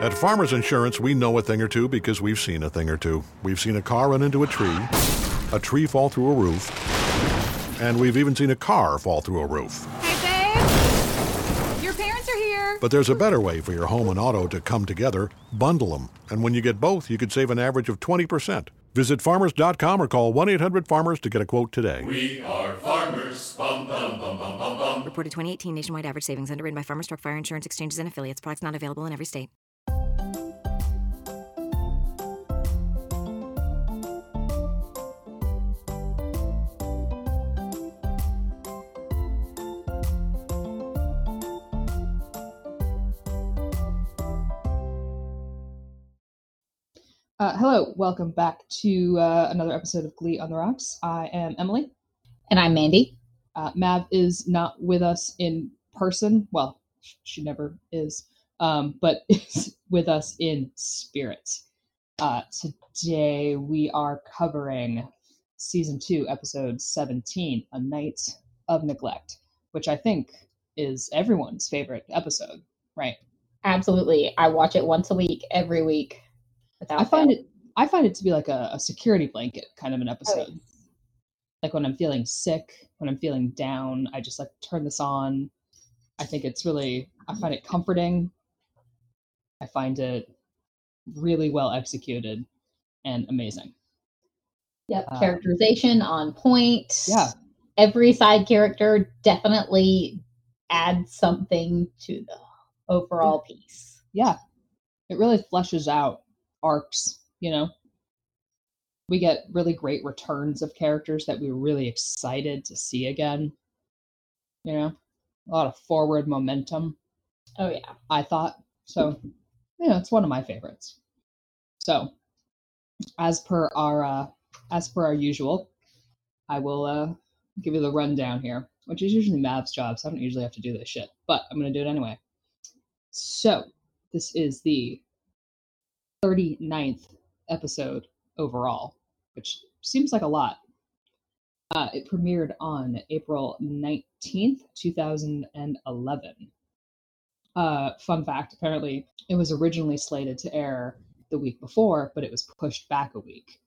At Farmers Insurance, we know a thing or two because we've seen a thing or two. We've seen a car run into a tree, a tree fall through a roof, and we've even seen a car fall through a roof. Hey, babe! Your parents are here! But there's a better way for your home and auto to come together bundle them. And when you get both, you could save an average of 20%. Visit farmers.com or call 1 800 Farmers to get a quote today. We are farmers. Bum, bum, bum, bum, bum, bum. Reported 2018 nationwide average savings underwritten by Farmers Truck Fire Insurance Exchanges and Affiliates. Products not available in every state. Uh, hello, welcome back to uh, another episode of Glee on the Rocks. I am Emily. And I'm Mandy. Uh, Mav is not with us in person. Well, she never is, um, but is with us in spirit. Uh, today we are covering season two, episode 17, A Night of Neglect, which I think is everyone's favorite episode, right? Absolutely. I watch it once a week, every week. I find fail. it I find it to be like a, a security blanket kind of an Oh, episode. Like when I'm feeling sick, when I'm feeling down, I just like turn this on. I think it's really I find it comforting. I find it really well executed and amazing. Yep. uh, Characterization on point. Yeah. Every side character definitely adds something to the overall piece. Yeah. It really fleshes out arcs, you know. We get really great returns of characters that we were really excited to see again. You know, a lot of forward momentum. Oh yeah. I thought. So, yeah, it's one of my favorites. So, as per our uh, as per our usual, I will uh, give you the rundown here, which is usually Mav's job, so I don't usually have to do this shit, but I'm going to do it anyway. So, this is the 39th episode overall, which seems like a lot. Uh, it premiered on April 19th, 2011. Uh, fun fact apparently, it was originally slated to air the week before, but it was pushed back a week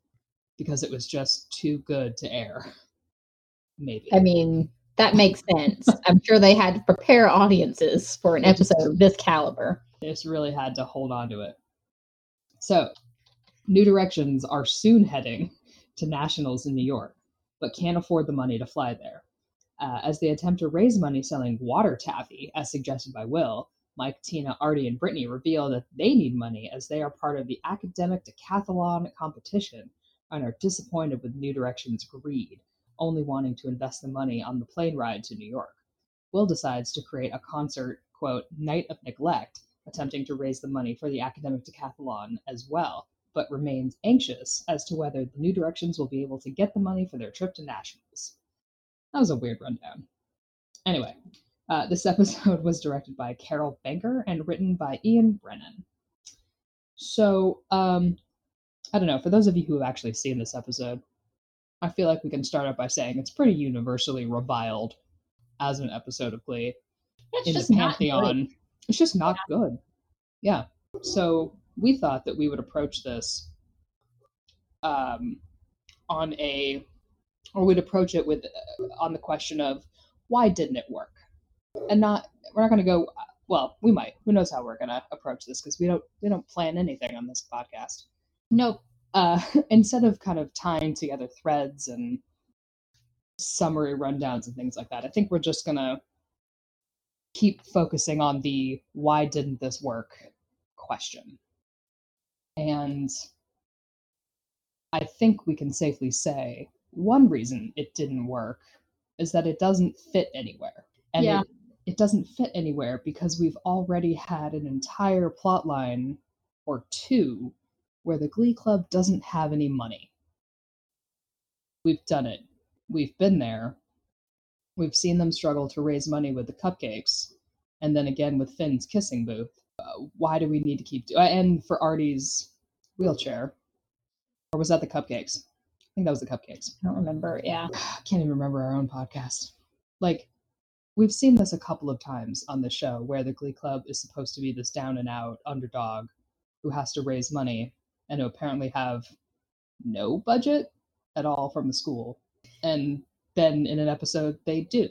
because it was just too good to air. Maybe. I mean, that makes sense. I'm sure they had to prepare audiences for an episode of this caliber. They just really had to hold on to it. So, New Directions are soon heading to nationals in New York, but can't afford the money to fly there. Uh, as they attempt to raise money selling water taffy, as suggested by Will, Mike, Tina, Artie, and Brittany reveal that they need money as they are part of the academic decathlon competition and are disappointed with New Directions' greed, only wanting to invest the money on the plane ride to New York. Will decides to create a concert, quote, Night of Neglect, attempting to raise the money for the academic decathlon as well, but remains anxious as to whether the New Directions will be able to get the money for their trip to nationals. That was a weird rundown. Anyway, uh, this episode was directed by Carol Banker and written by Ian Brennan. So, um, I don't know, for those of you who have actually seen this episode, I feel like we can start out by saying it's pretty universally reviled as an episode of Glee It's in just the not pantheon. It's just not good. Yeah. So we thought that we would approach this um, on a, or we'd approach it with uh, on the question of why didn't it work, and not we're not going to go. Well, we might. Who knows how we're going to approach this because we don't we don't plan anything on this podcast Nope. uh, instead of kind of tying together threads and summary rundowns and things like that, I think we're just gonna keep focusing on the why didn't this work question. And I think we can safely say one reason it didn't work is that it doesn't fit anywhere. And Yeah. it, it doesn't fit anywhere because we've already had an entire plot line or two where the Glee Club doesn't have any money. We've done it. We've been there. We've seen them struggle to raise money with the cupcakes, and then again with Finn's kissing booth. Uh, why do we need to keep? Do- uh, and for Artie's wheelchair, or was that the cupcakes? I think that was the cupcakes. I don't remember. Yeah. I can't even remember our own podcast. Like, we've seen this a couple of times on the show where the Glee Club is supposed to be this down and out underdog who has to raise money and who apparently have no budget at all from the school. And then in an episode, they do.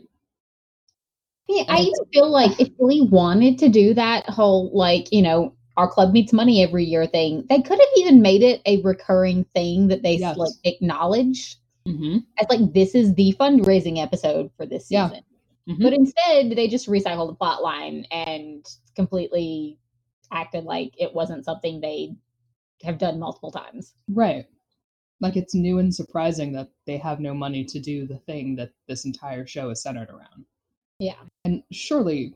Yeah, I even feel like if Glee wanted to do that whole like, you know, our club meets money every year thing, they could have even made it a recurring thing that they Yes. like acknowledge Mm-hmm. as like this is the fundraising episode for this Yeah. season. Mhm. But instead, they just recycled the plot line and completely acted like it wasn't something they have done multiple times. Right. Like it's new and surprising that they have no money to do the thing that this entire show is centered around. Yeah. And surely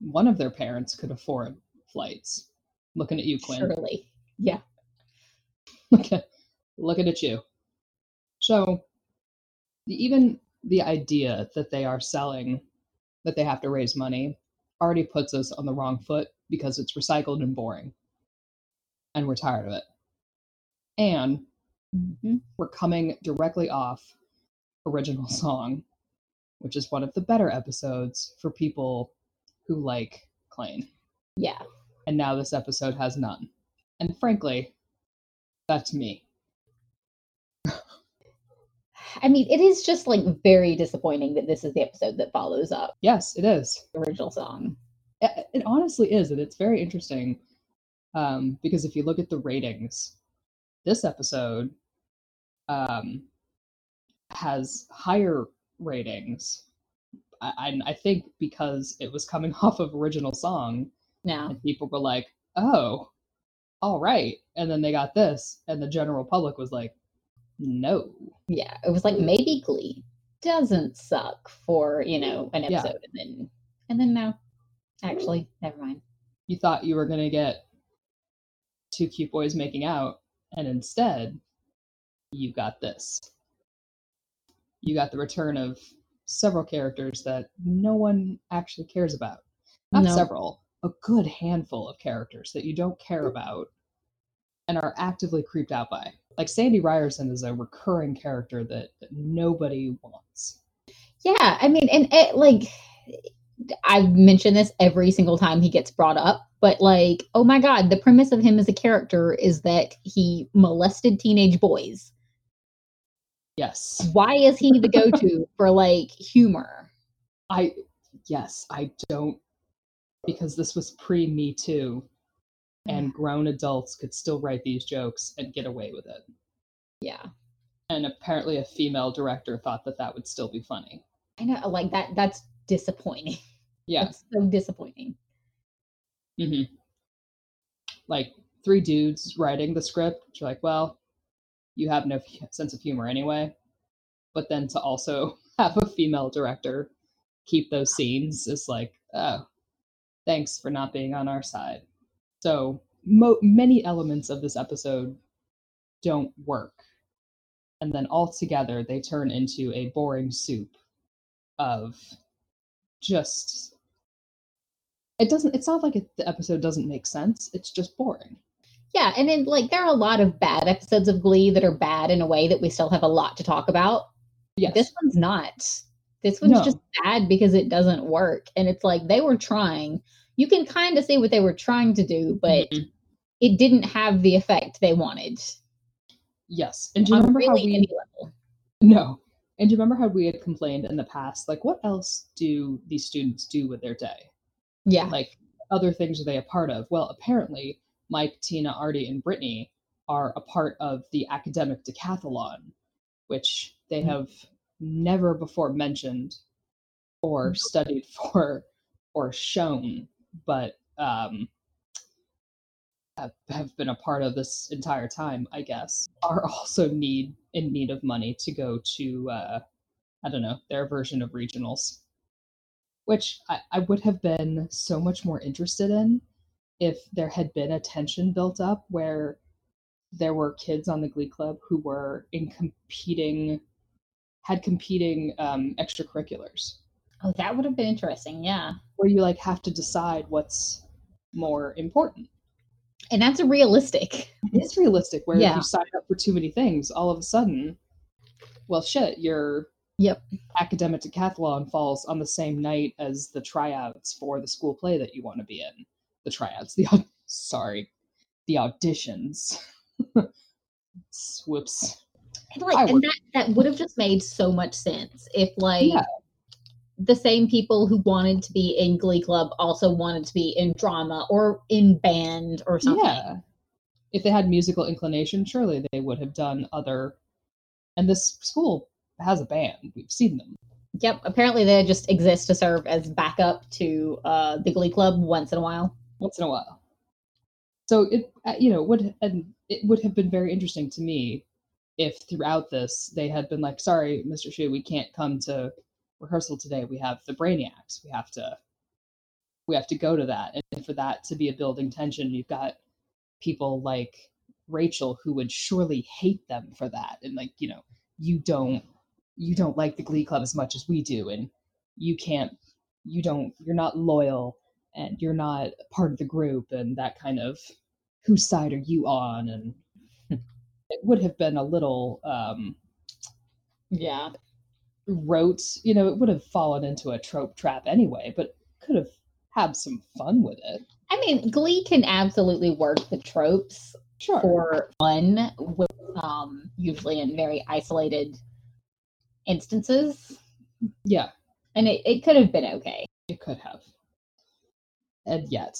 one of their parents could afford flights. Looking at you, Quinn. Surely. Yeah. Look at looking at you. So even the idea that they are selling that they have to raise money already puts us on the wrong foot because it's recycled and boring. And we're tired of it. And Mhm. we're coming directly off original song, which is one of the better episodes for people who like Klaine. Yeah. And now this episode has none. And frankly, that's me. I mean, it is just like very disappointing that this is the episode that follows up Yes, it is. the original song. It, it honestly is, and it's very interesting um, because if you look at the ratings, this episode um, has higher ratings. I, I, I think because it was coming off of original song, Yeah. and people were like, "Oh, all right," and then they got this, and the general public was like, "No." Yeah. It was like maybe Glee doesn't suck for, you know, an Yeah. episode and then and then no. Actually, never mind. you thought you were going to get two cute boys making out, and instead, you got this. You got the return of several characters that no one actually cares about. Not No. several, a good handful of characters that you don't care about and are actively creeped out by. Like Sandy Ryerson is a recurring character that, that nobody wants. Yeah, I mean, and it, like I mention this every single time he gets brought up, but like, oh my god, the premise of him as a character is that he molested teenage boys. Yes. Why is he the go-to for like humor? I yes, I don't because this was pre Me Too, and grown adults could still write these jokes and get away with it. Yeah, And apparently, a female director thought that that would still be funny. I know, like that. That's disappointing. Yeah, That's so disappointing. hmm like three dudes writing the script. You're like, well, you have no f- sense of humor anyway. But then to also have a female director keep those scenes is like, oh, thanks for not being on our side. So mo- many elements of this episode don't work. And then altogether, they turn into a boring soup of just. It doesn't. It's not like it, the episode doesn't make sense. It's just boring. Yeah, and then like there are a lot of bad episodes of Glee that are bad in a way that we still have a lot to talk about. Yes. This one's not. This one's No. just bad because it doesn't work. And it's like they were trying. You can kind of see what they were trying to do, but Mhm. it didn't have the effect they wanted. Yes. And do you remember how we any level. no? And do you remember how we had complained in the past? Like, what else do these students do with their day? Yeah. Like, other things are they a part of? Well, apparently, Mike, Tina, Artie, and Brittany are a part of the academic decathlon, which they Mhm. have never before mentioned or studied for or shown, but um, have, have been a part of this entire time, I guess, are also need in need of money to go to uh, I don't know their version of regionals, which I, I would have been so much more interested in if there had been a tension built up where there were kids on the Glee Club who were in competing had competing um, extracurriculars Oh, that would have been interesting. Yeah. where you like have to decide what's more important. And that's a realistic. It's realistic where if you sign up for too many things, all of a sudden, well, shit, your Yep. academic decathlon falls on the same night as the tryouts for the school play that you want to be in. The tryouts, the sorry, the auditions. Whoops. And like, and that that would have just made so much sense if like Yeah. the same people who wanted to be in Glee Club also wanted to be in drama or in band or something. Yeah. If they had musical inclination, surely they would have done other. And this school has a band. We've seen them. Yep. Apparently, they just exist to serve as backup to uh, the Glee Club once in a while. Once in a while. So it, uh, you know, would and it would have been very interesting to me if throughout this they had been like, "Sorry, Mr. Schue, we can't come to rehearsal today. We have the Brainiacs. We have to, we have to go to that." And for that to be a building tension, you've got people like Rachel who would surely hate them for that, and like, you know, you don't, you don't like the Glee Club as much as we do, and you can't, you don't, you're not loyal and you're not part of the group and that kind of whose side are you on and it would have been a little um Yeah. rote you know it would have fallen into a trope trap anyway but could have had some fun with it. I mean, Glee can absolutely work the tropes sure. for fun, with, um, usually in very isolated instances, yeah. And it, it could have been okay. it could have and yet.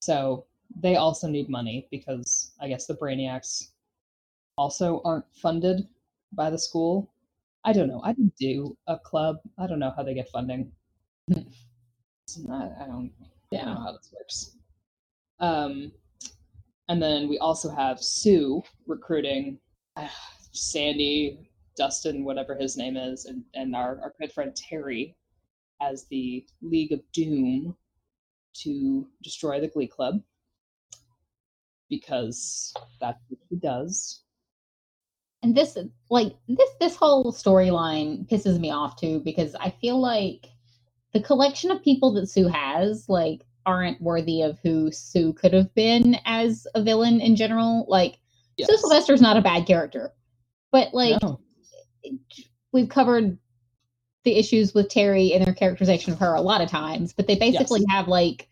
So they also need money because i guess the brainiacs also aren't funded by the school. I don't know. I didn't do a club. I don't know how they get funding. I, I don't I don't know how this works. Um and then we also have sue recruiting uh, sandy dustin whatever his name is and, and our, our good friend terry as the League of Doom to destroy the Glee Club because that's what he does. and this like this this whole storyline pisses me off too because i feel like the collection of people that sue has like aren't worthy of who sue could have been as a villain in general like Yes. sue sylvester's not a bad character but like No. we've covered the issues with terry and their characterization of her a lot of times but they basically Yes. have like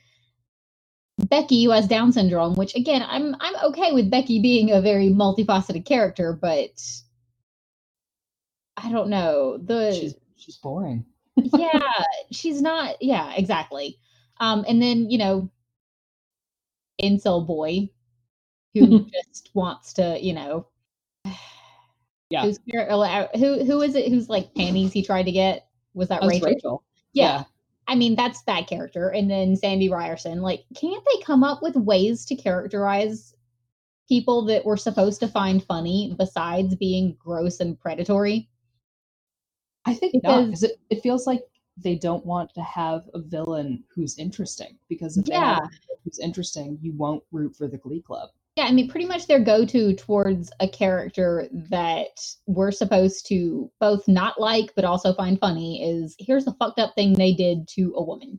Becky who has Down syndrome, which again, I'm I'm okay with Becky being a very multifaceted character, but I don't know the she's she's boring. yeah she's not yeah exactly um and then you know incel boy who just wants to you know Yeah. who's who who is it who's like panties he tried to get was that oh, That was Rachel? Rachel. yeah. I mean, that's that character. And then Sandy Ryerson. Like, can't they come up with ways to characterize people that we're supposed to find funny besides being gross and predatory? I think not Because- because it, it feels like they don't want to have a villain who's interesting because if they Yeah. have a villain who's interesting, you won't root for the Glee Club. Yeah, I mean, pretty much their go to towards a character that we're supposed to both not like but also find funny is here's the fucked up thing they did to a woman.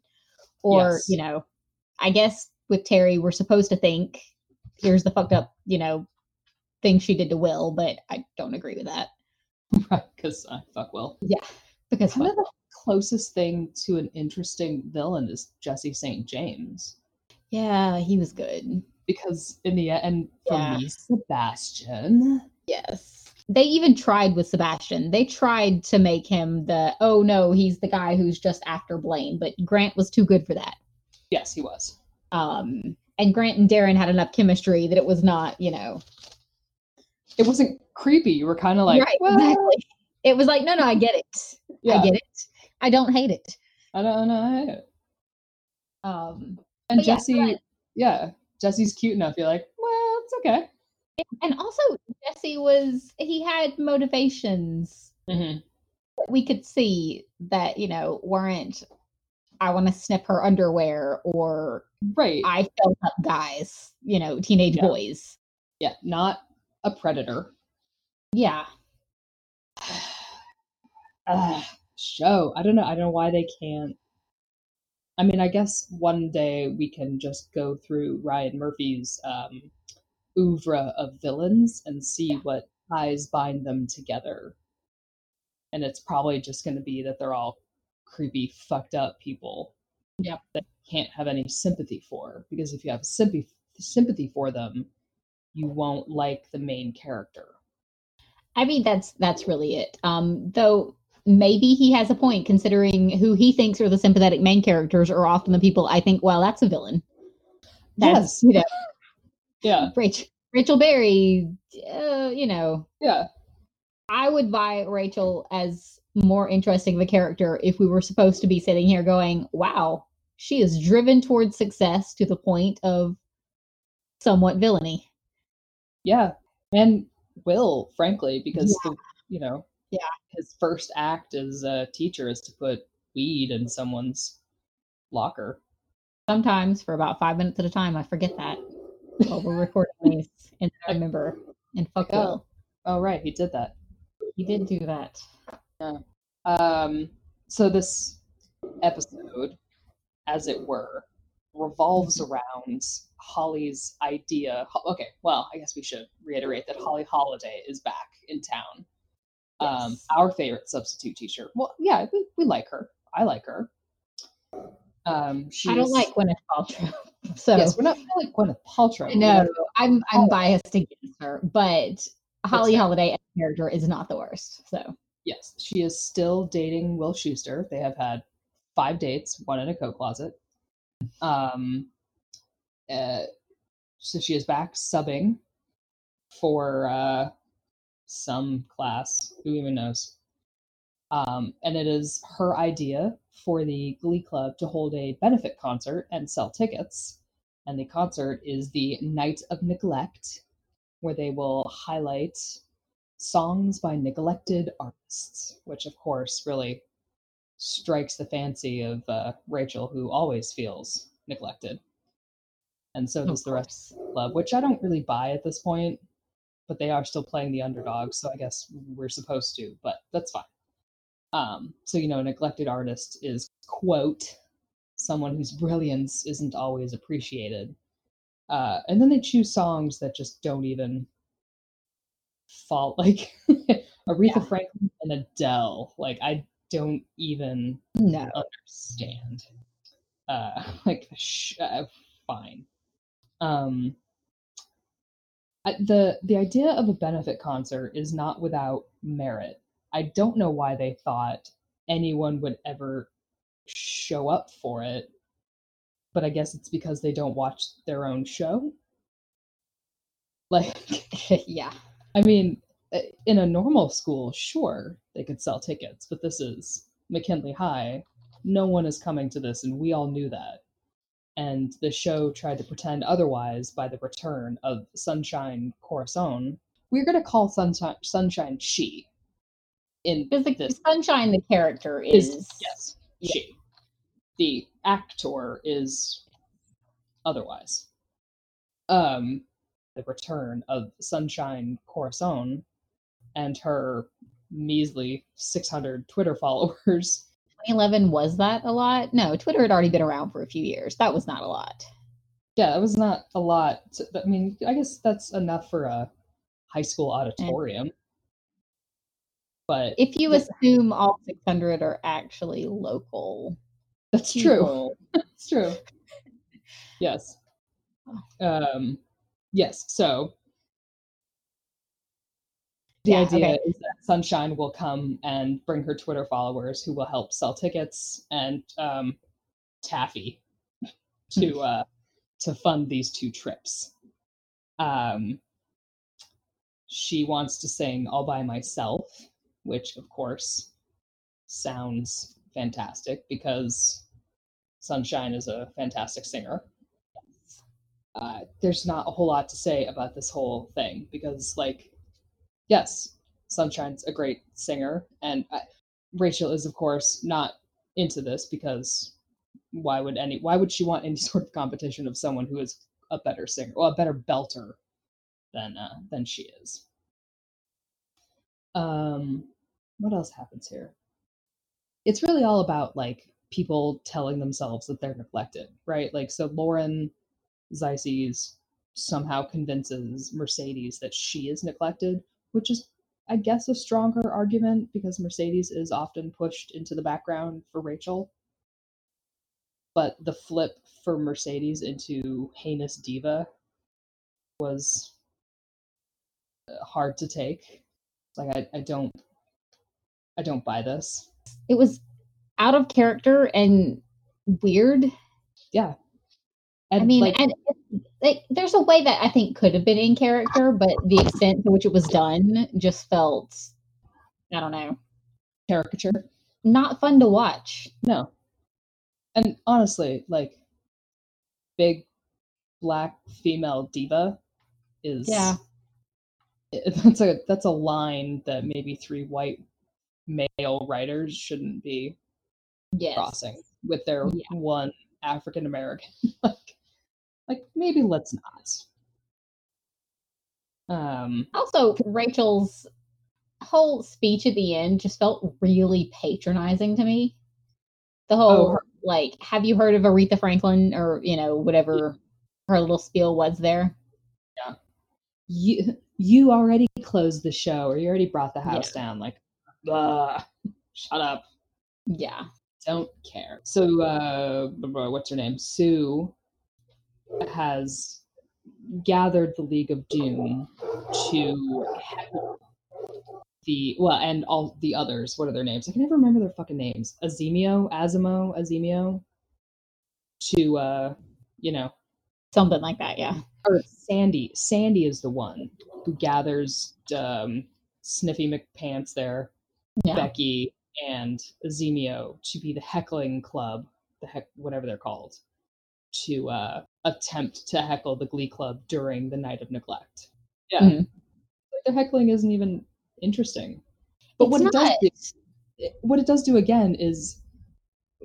Or, Yes. you know, I guess with Terry, we're supposed to think here's the fucked up, you know, thing she did to Will, but I don't agree with that. right? Because uh, fuck Will. Yeah, because Kind fuck of the closest thing to an interesting villain is Jesse St. James. Yeah, he was good. Because in the end, and for Yeah. me, Sebastian, Yes. They even tried with Sebastian. They tried to make him the, oh no, he's the guy who's just after Blaine, but Grant was too good for that. yes, he was. Um, and Grant and Darren had enough chemistry that it was not, you know, It wasn't creepy. You were kind of like, right, well, exactly. It was like, no, no, I get it. yeah, I get it. I don't hate it. I don't know. Um, And But yeah, Jesse, yeah, Jesse's cute enough. You're like, well, it's okay. and also Jesse was, he had motivations Mm-hmm. that we could see that, you know, weren't, I want to snip her underwear or Right. I felt up guys, you know, teenage Yeah. boys. yeah, not a predator. Yeah. uh, show. I don't know. I don't know why they can't. I mean, I guess one day we can just go through Ryan Murphy's um, oeuvre of villains and see what ties bind them together. And it's probably just going to be that they're all creepy, fucked up people. Yep. That you can't have any sympathy for because if you have sympathy sympathy for them, you won't like the main character. I mean, that's that's really it. Um, though maybe he has a point considering who he thinks are the sympathetic main characters are often the people I think, well, that's a villain. That's Yes. you know, Yeah. Rachel Rachel Berry. Uh, you know, Yeah. I would buy Rachel as more interesting of a character if we were supposed to be sitting here going, "Wow, she is driven towards success to the point of somewhat villainy." Yeah. And Will, frankly, because the, you know, Yeah. His first act as a teacher is to put weed in someone's locker. Sometimes for about five minutes at a time, I forget that while we're recording these, and I remember. And fuck Oh. Will, Oh right, he did that. he did do that. Yeah. Um, so this episode, as it were, revolves around Holly's idea. Okay, well, I guess we should reiterate that Holly Holiday is back in town. Um, Yes. our favorite substitute teacher. Well, yeah, we, we like her. I like her. Um, I don't like Gwyneth Paltrow, so Yes, we're not don't like Gwyneth Paltrow. no, I'm I'm Oh. biased against her, but Holly. Holiday as a character is not the worst. So Yes, she is still dating Will Schuester. They have had five dates, one in a coat closet. Um, uh, so she is back subbing for uh, some class. Who even knows? Um, and it is her idea for the Glee Club to hold a benefit concert and sell tickets. And the concert is the Night of Neglect, where they will highlight songs by neglected artists, which of course really strikes the fancy of uh, Rachel, who always feels neglected. And so does the rest of the club, which I don't really buy at this point, but they are still playing the underdog, so I guess we're supposed to, but that's fine. Um, so, you know, a neglected artist is, quote, someone whose brilliance isn't always appreciated. Uh, and then they choose songs that just don't even fall like Aretha Yeah. Franklin and Adele. Like I don't even no, understand. Uh, like sh- uh, fine. Um, the the idea of a benefit concert is not without merit. I don't know why they thought anyone would ever show up for it, but I guess it's because they don't watch their own show. Like yeah, I mean, in a normal school, sure, they could sell tickets, but this is McKinley High. No one is coming to this, and we all knew that. And the show tried to pretend otherwise by the return of Sunshine Corazon. We're going to call Sunshine, Sunshine she. In the this Sunshine, the character is, is yes, yeah. she. The actor is otherwise. Um, the return of Sunshine Corazon and her measly 600 Twitter followers. 2011 was that a lot? No, Twitter had already been around for a few years. That was not a lot. Yeah, it was not a lot. To, I mean, I guess that's enough for a high school auditorium. But If you But- assume all 600 are actually local, that's true. that's true. Yes. Um, yes. So the Yeah, idea okay. is that Sunshine will come and bring her Twitter followers, who will help sell tickets and um, taffy to uh, to fund these two trips. Um, she wants to sing all by myself, which of course sounds fantastic because Sunshine is a fantastic singer. Uh, there's not a whole lot to say about this whole thing because, like, yes, Sunshine's a great singer, and uh, Rachel is, of course, not into this because why would any? Why would she want any sort of competition of someone who is a better singer, well, a better belter than uh, than she is? Um, what else happens here? It's really all about like people telling themselves that they're neglected, right? Like, so Lauren Zizes somehow convinces Mercedes that she is neglected, which is, I guess, a stronger argument because Mercedes is often pushed into the background for Rachel. But the flip for Mercedes into heinous diva was hard to take. Like I, I don't I don't buy this. It was out of character and weird. Yeah. I mean, like, and like, there's a way that I think could have been in character, but the extent to which it was done just felt, I don't know, caricature. not fun to watch. No. And honestly, like big black female diva is Yeah. that's a that's a line that maybe three white male writers shouldn't be Yes. crossing with their Yeah. one African American. like maybe let's not. Um Also, Rachel's whole speech at the end just felt really patronizing to me. The whole, her- like, have you heard of Aretha Franklin or, you know, whatever her little spiel was there? Yeah you you already closed the show or you already brought the house down like uh, shut up Yeah. don't care. So, uh, what's her name? Sue has gathered the League of Doom to the well, and all the others. What are their names? I can never remember their fucking names. Azimio, Azimo, Azimio. To uh, you know, Something like that. Yeah. or Sandy. Sandy is the one who gathers um, Sniffy McPants there Yeah. Becky and Azimio to be the heckling club, the heck whatever they're called, to uh, attempt to heckle the Glee Club during the night of neglect. Yeah, Mhm. like their heckling isn't even interesting. But It's what it does do, what it does do again is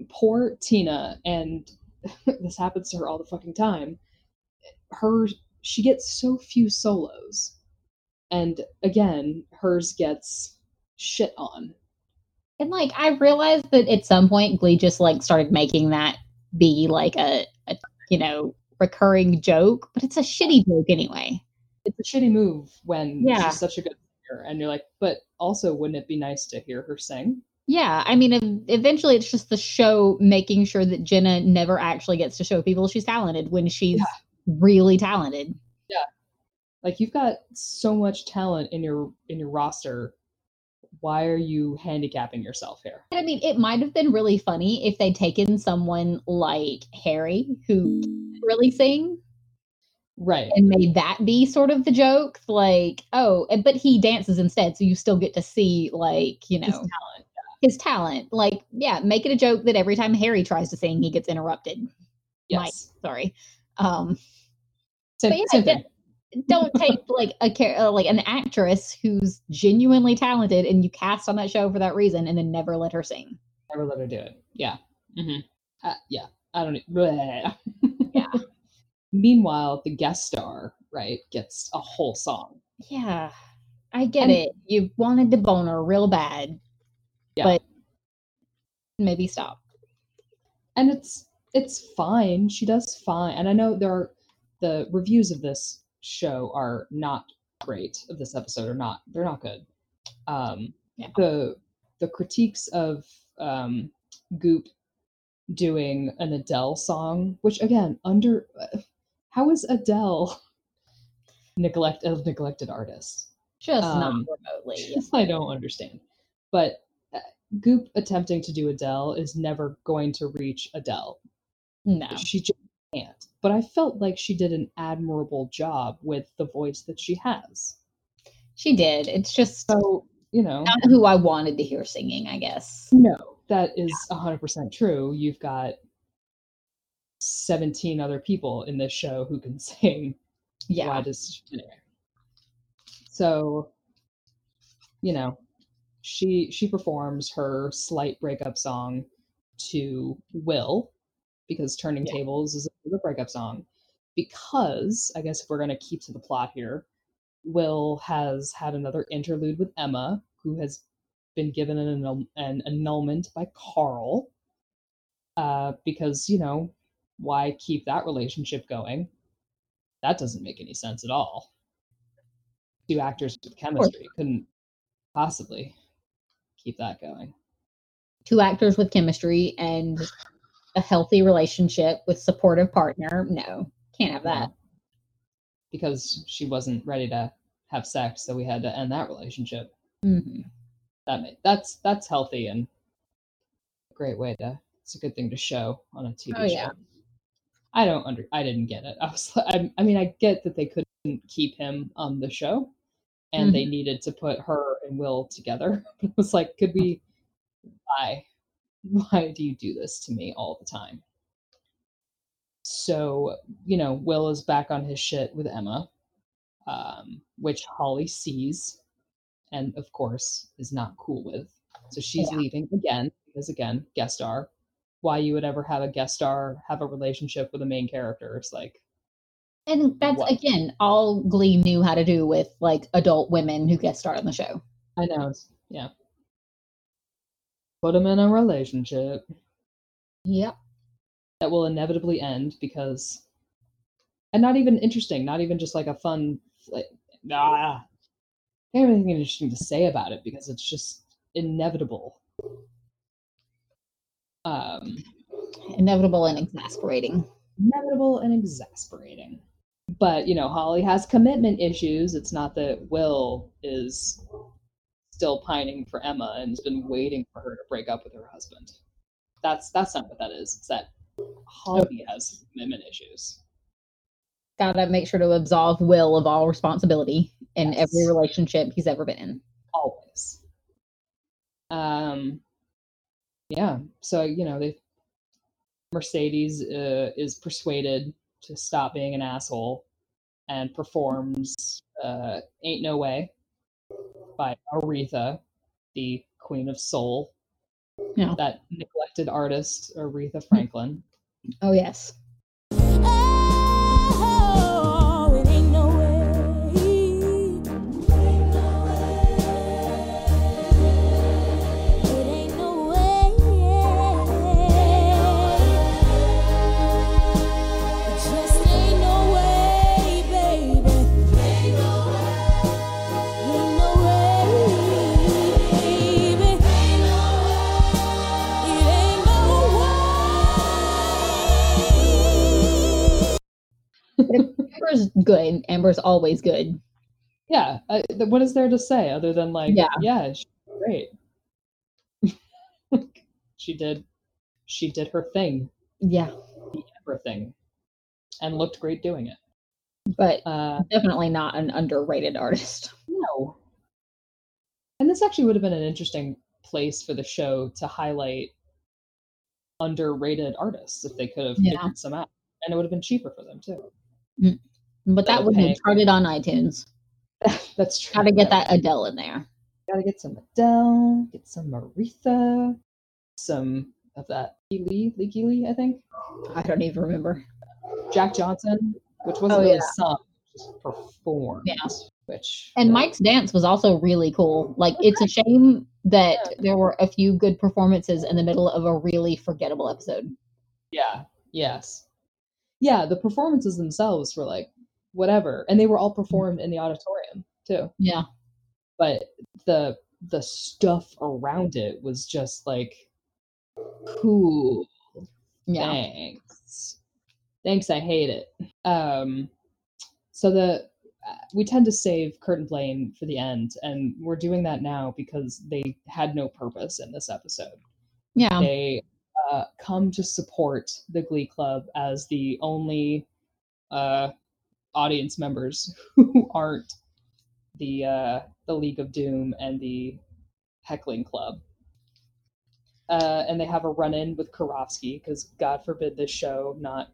poor Tina, and this happens to her all the fucking time. Her she gets so few solos, and again hers gets shit on. And like I realized that at some point Glee just like started making that be like a you know recurring joke, but it's a shitty joke anyway. it's a shitty move when Yeah. she's such a good singer and you're like but also wouldn't it be nice to hear her sing Yeah, I mean, eventually it's just the show making sure that Jenna never actually gets to show people she's talented when she's really talented. Yeah, like you've got so much talent in your in your roster why are you handicapping yourself here I mean, it might have been really funny if they'd taken someone like Harry who can't really sing right and made that be sort of the joke. Like, oh, and- but he dances instead, so you still get to see like you know His talent his talent. Like, yeah, make it a joke that every time Harry tries to sing, he gets interrupted. Mike, yes sorry. Um, but yeah, thing. Don't take like a uh, like an actress who's genuinely talented and you cast on that show for that reason and then never let her sing. never let her do it yeah hmm uh, yeah i don't Yeah. meanwhile the guest star right gets a whole song Yeah, I get And- it. You wanted to bone her real bad, Yeah. but maybe stop. and it's it's fine she does fine and i know there are the reviews of this show are not great of this episode are not they're not good um Yeah. the the critiques of um goop doing an adele song which again under how is adele neglect a neglected artist Just Um, not remotely. I don't understand. But uh, Goop attempting to do Adele is never going to reach Adele. No. She just can't. But I felt like she did an admirable job with the voice that she has. She did. It's just So, you know, not who I wanted to hear singing, I guess. no, that is 100% true. You've got 17 other people in this show who can sing. Yeah. Why does anyway? So, you know, she she performs her slight breakup song to Will because Turning Yeah. Tables is a breakup song. Because I guess if we're gonna keep to the plot here, Will has had another interlude with Emma, who has been given an, annul- an annulment by Carl. Uh, because you know why keep that relationship going? That doesn't make any sense at all. Two actors with chemistry couldn't possibly keep that going. Two actors with chemistry and a healthy relationship with supportive partner. No, can't have that. because she wasn't ready to have sex, so we had to end that relationship. Mhm. That that's that's healthy and a great way to. It's a good thing to show on a TV Oh, show. yeah. I don't under. I didn't get it. I was. I, I mean, I get that they couldn't keep him on the show, and they needed to put her and Will together. It was like, could we? Why? Why do you do this to me all the time? So you know, Will is back on his shit with Emma, um, which Holly sees, and of course is not cool with. So she's Yeah. leaving again because again, guest star. Why you would ever have a guest star have a relationship with a main character? It's like And that's What? again all Glee knew how to do with like adult women who guest star on the show. I know, yeah. Put them in a relationship Yep. that will inevitably end because, and not even interesting, not even just like a fun, like, ah, I don't have anything interesting to say about it because it's just inevitable. Um, Inevitable and exasperating. inevitable and exasperating. But you know, Holly has commitment issues. It's not that Will is still pining for Emma and has been waiting for her to break up with her husband. That's that's not what that is. It's that Holly has commitment issues. Gotta make sure to absolve Will of all responsibility in Yes. every relationship he's ever been in. always. Um, yeah. So you know, they Mercedes uh, is persuaded to stop being an asshole and performs uh, "Ain't No Way" by Aretha, the Queen of Soul. Yeah. That neglected artist, Aretha mm-hmm. Franklin. Oh yes. Good. And Amber's always good. Yeah. Uh, what is there to say other than like, Yeah. yeah, she's great. she did, she did her thing. Yeah. everything and looked great doing it. But Uh, definitely not an underrated artist. no. And this actually would have been an interesting place for the show to highlight underrated artists if they could have Yeah. some out. And it would have been cheaper for them too. But that wouldn't pay. have charted on iTunes. That's true. Gotta get that Adele in there. Gotta get some Adele, get some Aretha, some of that Lee, Lee Lee, I think. I don't even remember. Jack Johnson, which wasn't Oh, really yeah. sung, just performed. Yeah. Which And yeah. Mike's dance was also really cool. Like it's a shame that there were a few good performances in the middle of a really forgettable episode. Yeah. Yes. Yeah, the performances themselves were like whatever, and they were all performed in the auditorium too. Yeah. But the the stuff around it was just like cool. Yeah. Thanks. Thanks, I hate it. Um so the uh, we tend to save Kurt and Blaine for the end, and we're doing that now because they had no purpose in this episode Yeah. they uh, come to support the Glee Club as the only uh, audience members who aren't the uh, the League of Doom and the Heckling Club. Uh, and they have a run-in with Karofsky because God forbid this show not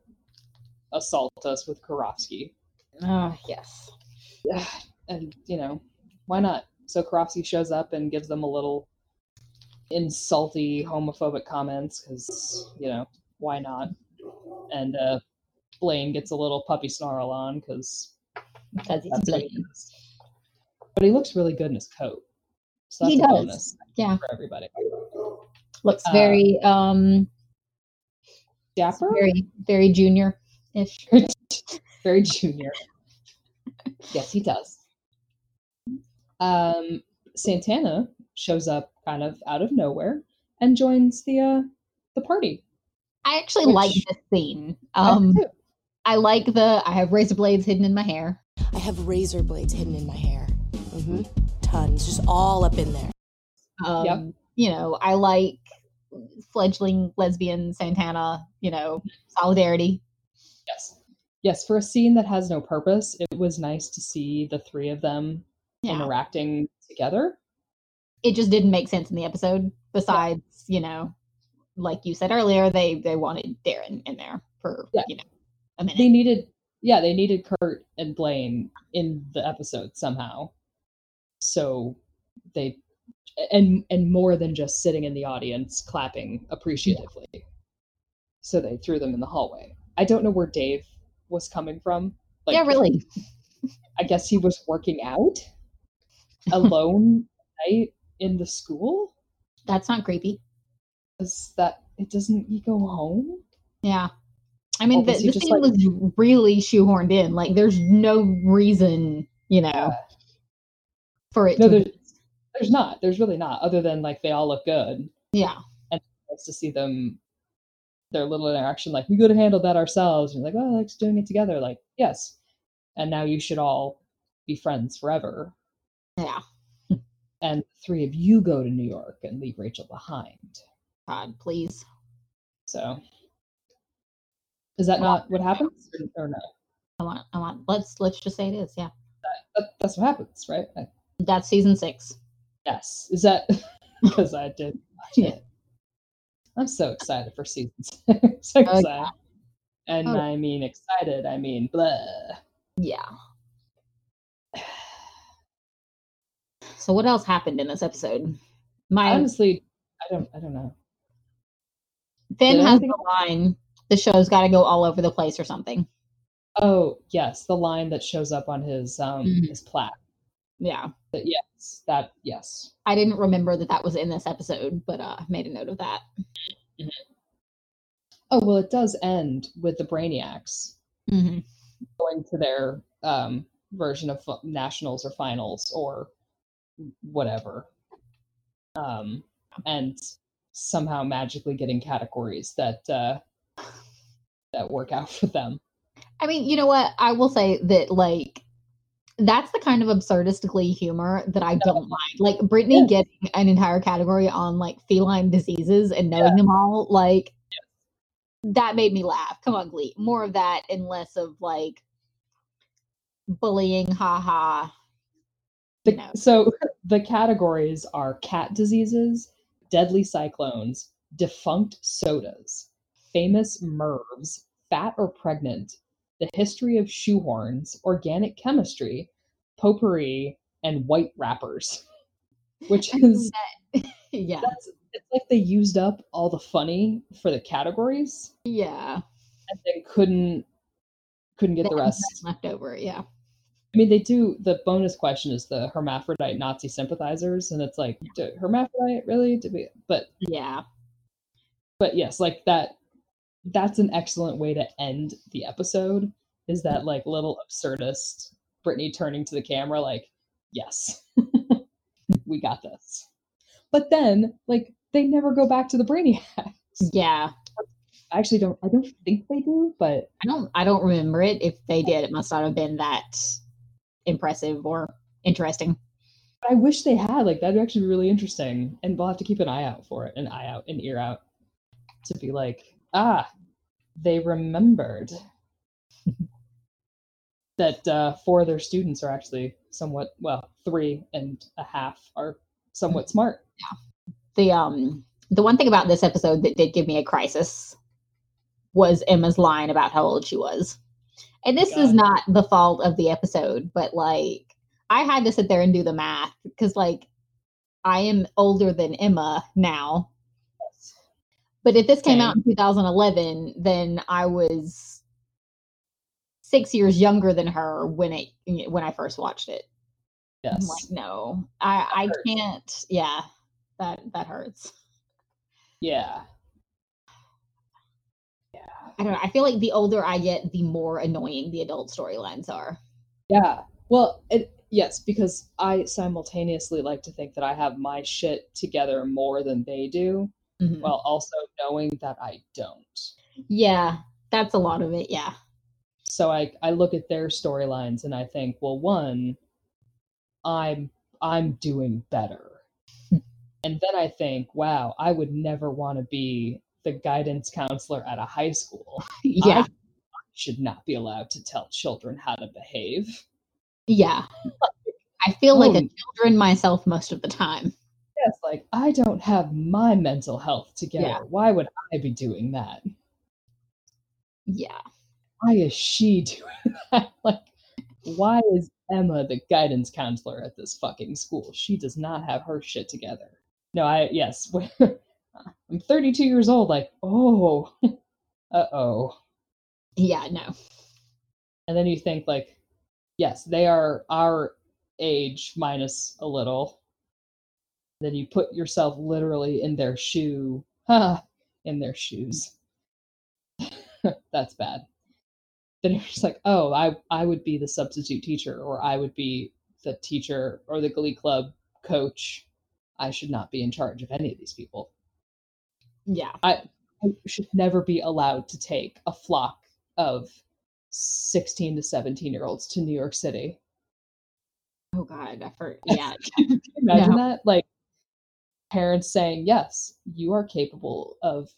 assault us with Karofsky. Oh, yes. and you know why not so Karofsky shows up and gives them a little insulty homophobic comments because you know why not and uh blaine gets a little puppy snarl on because Because he's he Blaine. but he looks really good in his coat so that's He a does. bonus Yeah. for everybody Looks Uh, very um dapper very very junior ish. very junior. yes, he does. Um, Santana shows up kind of out of nowhere and joins the uh, the party. I actually Which- like this scene. I do Um too. I like the I have razor blades hidden in my hair. I have razor blades hidden in my hair. Mm-hmm. Tons, just all up in there. Um, Yep. You know, I like fledgling lesbian Santana. You know, solidarity. Yes. Yes, for a scene that has no purpose, it was nice to see the three of them Yeah, interacting together. it just didn't make sense in the episode. Besides, you know, like you said earlier, they they wanted Darren in there for Yeah. you know a minute. They needed yeah, they needed Kurt and Blaine in the episode somehow. So they and and more than just sitting in the audience clapping appreciatively. So they threw them in the hallway. I don't know where Dave was coming from. Like, yeah, really. I guess he was working out alone night in the school. That's not creepy. Is that it doesn't he go home? Yeah. I mean, the, the scene like- was really shoehorned in. Like, there's no reason, you know, for it No, to. there's there's not. There's really not. Other than like they all look good. yeah. And it's Nice to see them their little interaction. Like we could have handled that ourselves. And you're like, oh, like doing it together. Like yes. And now you should all be friends forever. Yeah. And three of you go to New York and leave Rachel behind. God, please. So is that not what happens or, or no? I want, I want, let's, let's just say it is. Yeah. That, that's what happens, right? I- That's season six. Yes. Is that because I did watch Yeah. it? I'm so excited for season six. Oh, Excited. yeah. And Oh. I mean excited, I mean blah. Yeah. So what else happened in this episode? My Honestly, I don't I don't know. Finn has the line, the show's got to go all over the place or something. Oh, yes, the line that shows up on his um Mhm. his plaque. Yeah. That yes, that yes. I didn't remember that that was in this episode, but uh made a note of that. Oh, well it does end with the Brainiacs hmm going to their um version of nationals or finals or whatever. Um and somehow magically getting categories that uh that work out for them. I mean, you know what? I will say that like that's the kind of absurdistically humor that I don't mind. Like Brittany Yeah. getting an entire category on like feline diseases and knowing them all, like that made me laugh. Come on, Glee. More of that and less of like bullying, haha. The, No. So the categories are cat diseases, deadly cyclones, defunct sodas, famous mervs, fat or pregnant, the history of shoehorns, organic chemistry, potpourri, and white rappers. Which is yeah. that's it's like they used up all the funny for the categories Yeah. and then couldn't couldn't get They the rest. left over. Yeah. I mean, they do. The bonus question is the hermaphrodite Nazi sympathizers, and it's like, d hermaphrodite really? Did we? But Yeah. but yes, like that. That's an excellent way to end the episode. Is that like little absurdist Brittany turning to the camera, like, yes, we got this. But then, like, they never go back to the Brainiacs. Yeah. I actually don't. I don't think they do, but I don't I don't remember it. If they did, it must not have been that impressive or interesting. I wish they had. Like that'd actually be really interesting, and we'll have to keep an eye out for it, an eye out, an ear out, to be like, ah, they remembered that uh, four of their students are actually somewhat well, three and a half are somewhat smart. Yeah. The um the one thing about this episode that did give me a crisis was Emma's line about how old she was. And this is not the fault of the episode, but like I had to sit there and do the math because like I am older than Emma now. But if this came out in 2011, then I was six years younger than her when it when I first watched it. I'm Yes, like, no, I I can't. Yeah, that that hurts. Yeah. Yeah, I don't know. I feel like the older I get, the more annoying the adult storylines are. yeah. Well, it, yes, because I simultaneously like to think that I have my shit together more than they do, Mhm. while also knowing that I don't. Yeah, that's a lot of it. Yeah. so I I look at their storylines and I think, well, one, I'm I'm doing better. and then I think, wow, I would never want to be the guidance counselor at a high school. Yeah. I should not be allowed to tell children how to behave. Yeah. I feel like a children myself most of the time. Yes, like I don't have my mental health together. Yeah. Why would I be doing that? Yeah. Why is she doing that? Like, why is Emma the guidance counselor at this fucking school? She does not have her shit together. No, I yes, I'm 32 years old. Like, oh, uh oh. Yeah, no. And then you think like, yes, they are our age minus a little. Then you put yourself literally in their shoe, ha, in their shoes. That's bad. Then you're just like, oh, I I would be the substitute teacher, or I would be the teacher or the Glee Club coach. I should not be in charge of any of these people. Yeah. I, I should never be allowed to take a flock of 16 to 17 year olds to New York City. Oh god, I for yeah. Can you imagine No. that? Like parents saying, Yes, you are capable of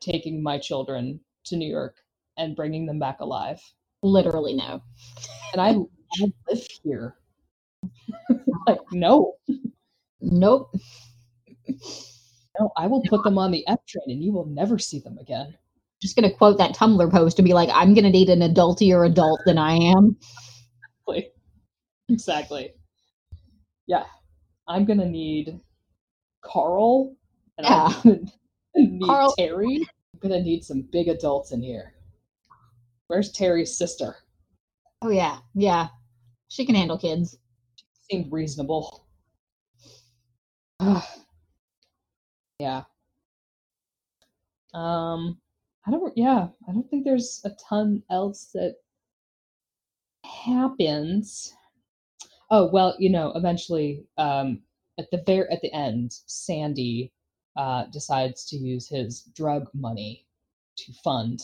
taking my children to New York and bringing them back alive. Literally no. And I, I live here. like, no, Nope. no, I will put them on the F train and you will never see them again. Just gonna quote that Tumblr post and be like, I'm gonna date an adultier adult than I am. Exactly. Exactly. Yeah. I'm gonna need Carl and Yeah. gonna need Carl- Terry. I'm gonna need some big adults in here. Where's Terry's sister? Oh yeah, yeah. She can handle kids. Seemed reasonable. yeah. Um I don't yeah, I don't think there's a ton else that happens. Oh, well, you know, eventually um at the very at the end, Sandy uh decides to use his drug money to fund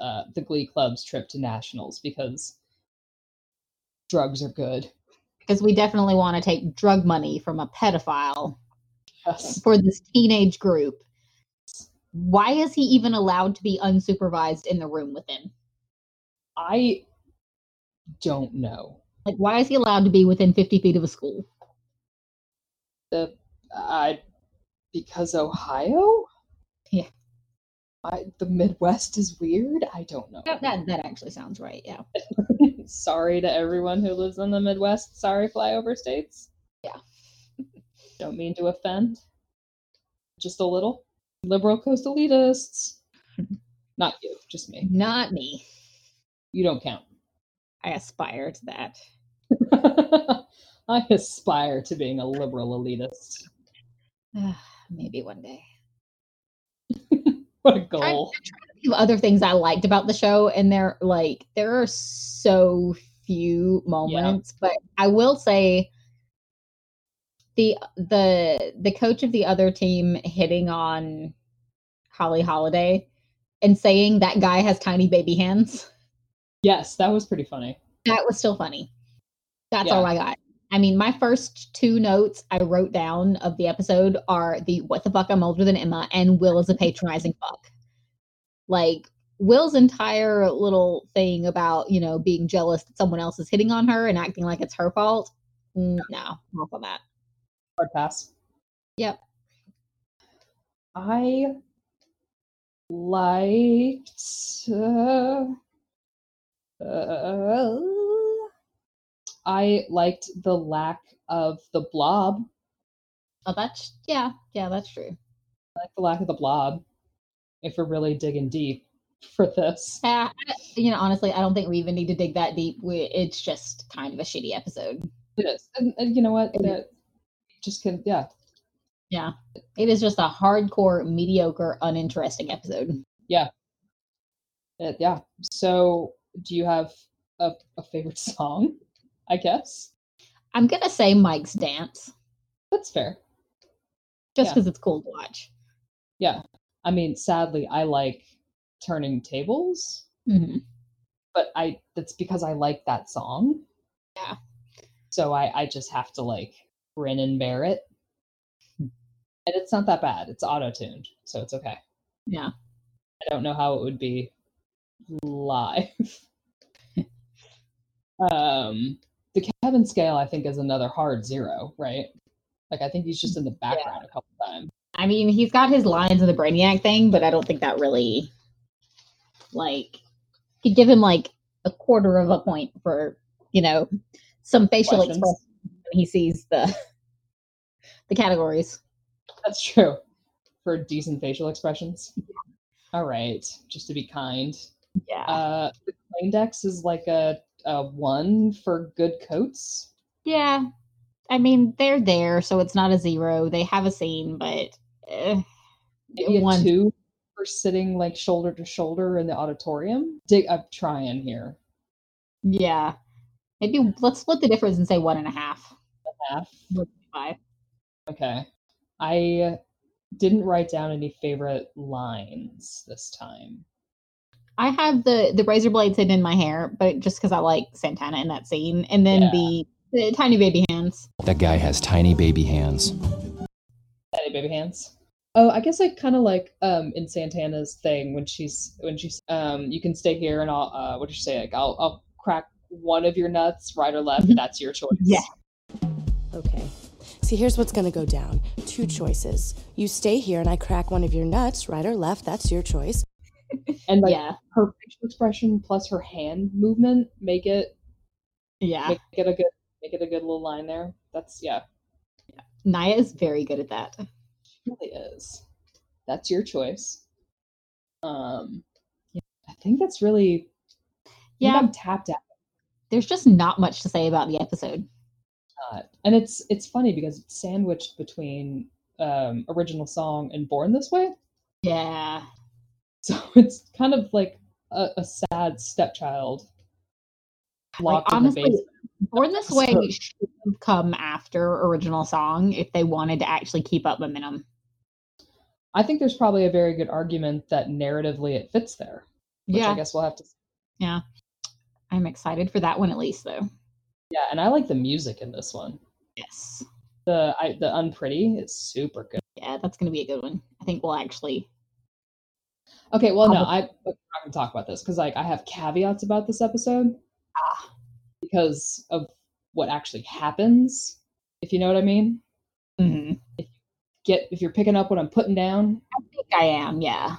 uh, the Glee Club's trip to nationals because drugs are good. Because we definitely want to take drug money from a pedophile Yes. for this teenage group. Why is he even allowed to be unsupervised in the room with him? I don't know. Like, why is he allowed to be within 50 feet of a school? The I because Ohio? Yeah. I, the Midwest is weird. I don't know. That, that, that actually sounds right, yeah. Sorry to everyone who lives in the Midwest. Sorry, flyover states. Yeah. Don't mean to offend. Just a little. Liberal coastal elitists. Not you, just me. Not me. You don't count. I aspire to that. I aspire to being a liberal elitist. Maybe one day. What a goal. few other things I liked about the show, and there like there are so few moments, but I will say the the the coach of the other team hitting on Holly Holiday and saying that guy has tiny baby hands. Yes, that was pretty funny. That was still funny. That's Yeah. all I got. I mean, my first two notes I wrote down of the episode are the what the fuck I'm older than Emma and Will is a patronizing fuck. Like Will's entire little thing about, you know, being jealous that someone else is hitting on her and acting like it's her fault. Mm, no, off on that. Hard pass. Yep. I liked. Uh, uh, I liked the lack of the blob. Oh, that's yeah, yeah, that's true. I like the lack of the blob. If we're really digging deep for this, Yeah, I- you know, honestly, I don't think we even need to dig that deep. We, it's just kind of a shitty episode. it is. And, and you know what? That just can yeah. Yeah, it is just a hardcore, mediocre, uninteresting episode. Uh, yeah. So, do you have a, a favorite song? I guess I'm gonna say Mike's dance that's fair. just Yeah. because it's cool to watch. Yeah. I mean, sadly, I like turning tables, hmm but I that's because I like that song. Yeah. So I I just have to like grin and bear it. And it's not that bad. It's auto tuned, so it's okay. Yeah. I don't know how it would be live. um, the Kevin scale, I think, is another hard zero, right? Like, I think he's just in the background a couple times. I mean, he's got his lines in the Brainiac thing, but I don't think that really, like, could give him like a quarter of a point for you know some facial Questions. expression when he sees the the categories. That's true. For decent facial expressions. All right, just to be kind. Yeah. Uh, the Index is like a, a one for good coats. yeah. I mean, they're there, so it's not a zero. They have a scene, but eh, Maybe a one. two for sitting like shoulder to shoulder in the auditorium. Dig, I'm trying here. Yeah. Maybe let's split the difference and say one and a half. Half. Five. Okay. I didn't write down any favorite lines this time. I have the the razor blades hidden in my hair, but just because I like Santana in that scene, and then Yeah. the, the tiny baby hands. That guy has tiny baby hands. Daddy baby hands. Oh, I guess I kind of like um in Santana's thing when she's when she's um you can stay here and I'll uh what did she say like I'll I'll crack one of your nuts right or left that's your choice. Yeah. Okay. See, here's what's gonna go down. Two choices. You stay here and I crack one of your nuts, right or left, that's your choice. And like yeah. her facial expression plus her hand movement make it Yeah. make it a good make it a good little line there. That's yeah, Naya is very good at that. it really is. That's your choice. Um yeah, I think that's really Yeah. I'm tapped out. There's just not much to say about the episode. not. And it's it's funny because it's sandwiched between um, original song and Born This Way, Yeah. So it's kind of like a, a sad stepchild locked honestly, in the basement. Born This So- Way should have come after original song if they wanted to actually keep up momentum. I think there's probably a very good argument that narratively it fits there. Which Yeah. I guess we'll have to. Yeah. I'm excited for that one at least though. Yeah, and I like the music in this one. Yes. The I, the unpretty is super good. Yeah, that's gonna be a good one. I think we'll actually Okay, well, no, I, I'm not going to talk about this because like I have caveats about this episode Ah. because of what actually happens. If you know what I mean. Mhm. Get if you're picking up what I'm putting down. I think I am, yeah.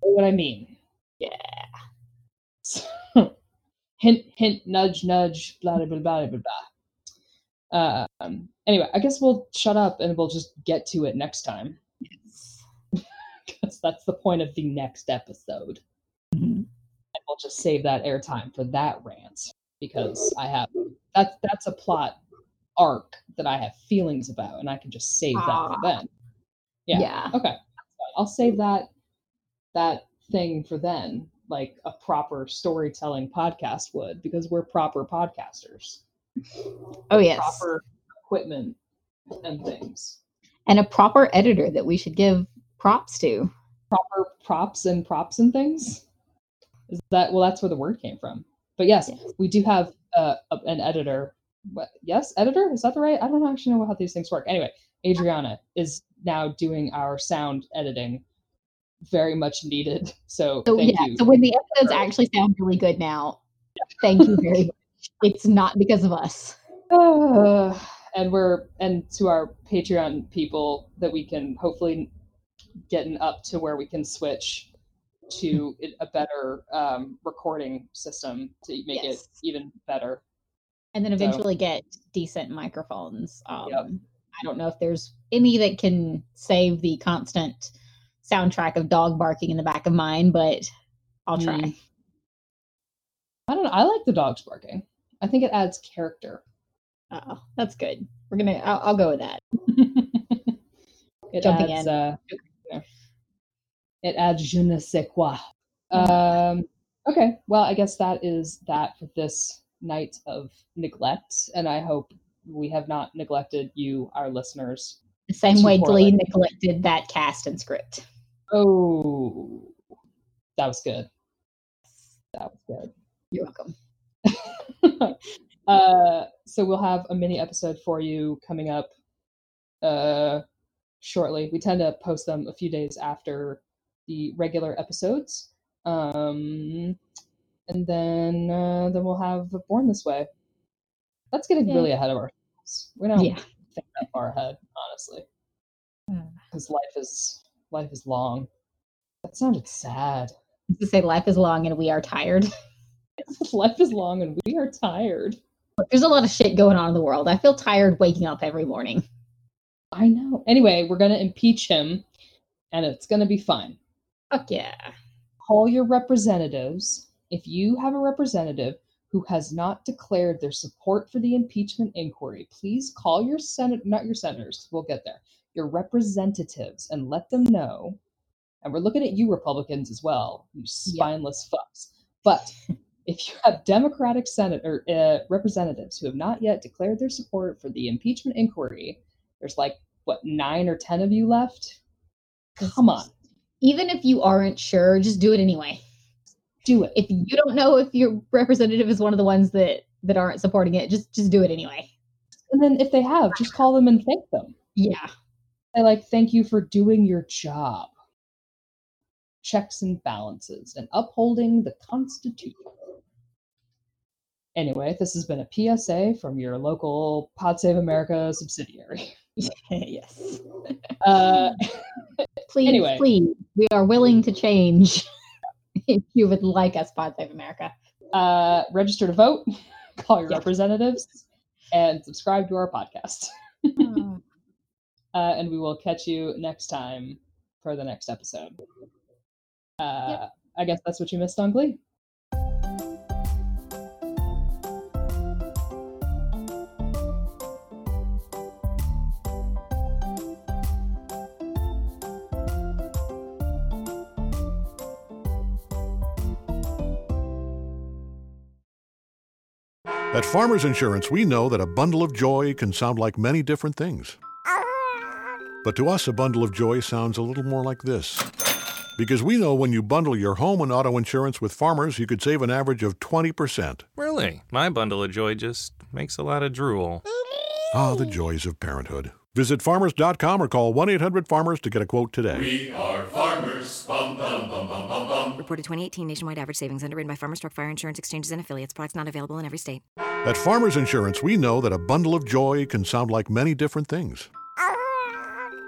what I mean. Yeah. So, hint, hint, nudge, nudge, blah, blah, blah, blah, blah, blah. Um, anyway, I guess we'll shut up and we'll just get to it next time because that's the point of the next episode. Mhm. And we'll just save that airtime for that rant because I have that's that's a plot arc that I have feelings about, and I can just save that for Ah. then. Yeah. Yeah. Okay. I'll save that that thing for then, like a proper storytelling podcast would, because we're proper podcasters. Oh yes. Proper equipment and things. And a proper editor that we should give props to. Proper props and props and things. Is that well? That's where the word came from. But yes, Yes. we do have uh, an editor. What? Yes, editor. Is that the right? I don't actually know how these things work. Anyway, Adriana is now doing our sound editing. Very much needed. So, So thank yeah, you. so when the episodes actually sound really good now, thank you very much. It's not because of us. Uh, and we're and to our Patreon people that we can hopefully getting up to where we can switch to a better um, recording system to make Yes. it even better. And then So- eventually get decent microphones. Um, Yep. I don't know if there's any that can save the constant soundtrack of dog barking in the back of mine, but I'll try. Mm. I don't know. I like the dogs barking. I think it adds character. Oh, that's good. We're gonna. I'll, I'll go with that. it Jumping adds, in. Uh, know, it adds je ne sais quoi. Mm. Um, okay, well, I guess that is that for this night of neglect, and I hope we have not neglected you, our listeners. The same way. Glee neglected that cast and script. Oh, that was good. That was good. You're welcome. uh, so we'll have a mini episode for you coming up uh, shortly. We tend to post them a few days after the regular episodes, um, and then uh, then we'll have Born This Way. That's getting Yeah. really ahead of ourselves. We don't Yeah. think that far ahead, honestly, because life is life is long. That sounded sad. To say life is long and we are tired. life is long and we are tired. Look, There's a lot of shit going on in the world. I feel tired waking up every morning. I know. Anyway, we're gonna impeach him, and it's gonna be fine. Fuck yeah. Call your representatives. If you have a representative who has not declared their support for the impeachment inquiry, please call your senate, not your senators, we'll get there, your representatives, and let them know. And we're looking at you, Republicans, as well, you spineless fucks. But if you have Democratic Senate or uh, representatives who have not yet declared their support for the impeachment inquiry, there's like what nine or ten of you left. Come on, Even if you aren't sure, just do it anyway. do it. If you don't know if your representative is one of the ones that that aren't supporting it, just just do it anyway. And then if they have, just call them and thank them. Yeah. I like thank you for doing your job. Checks and balances and upholding the Constitution. Anyway, this has been a PSA from your local Pod Save America subsidiary. yes. Uh, Please, Anyway. please, we are willing to change if you would like us, Pod Save America. uh, register to vote, call your Yeah. representatives, and subscribe to our podcast. Oh. uh, and we will catch you next time for the next episode. Uh, I guess that's what you missed on Glee. At Farmers Insurance, we know that a bundle of joy can sound like many different things. But to us, a bundle of joy sounds a little more like this. Because we know when you bundle your home and auto insurance with Farmers, you could save an average of 20%. Really? My bundle of joy just makes a lot of drool. Ah, the joys of parenthood. Visit farmers.com or call 1 800 Farmers to get a quote today. We are farmers. Bum, bum, bum, bum, bum, bum. Reported 2018 nationwide average savings underwritten by Farmers Truck Fire Insurance Exchanges and Affiliates. Products not available in every state. At Farmers Insurance, we know that a bundle of joy can sound like many different things.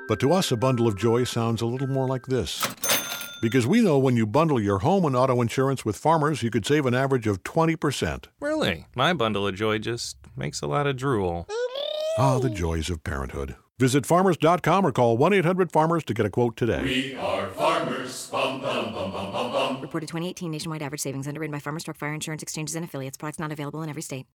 But to us, a bundle of joy sounds a little more like this. Because we know when you bundle your home and auto insurance with Farmers, you could save an average of 20%. Really? My bundle of joy just makes a lot of drool. Ah, the joys of parenthood. Visit farmers.com or call 1 800 Farmers to get a quote today. We are farmers. Bum, bum, bum, bum, bum, bum. Reported 2018 nationwide average savings underwritten by Farmers Truck Fire Insurance Exchanges and Affiliates. Products not available in every state.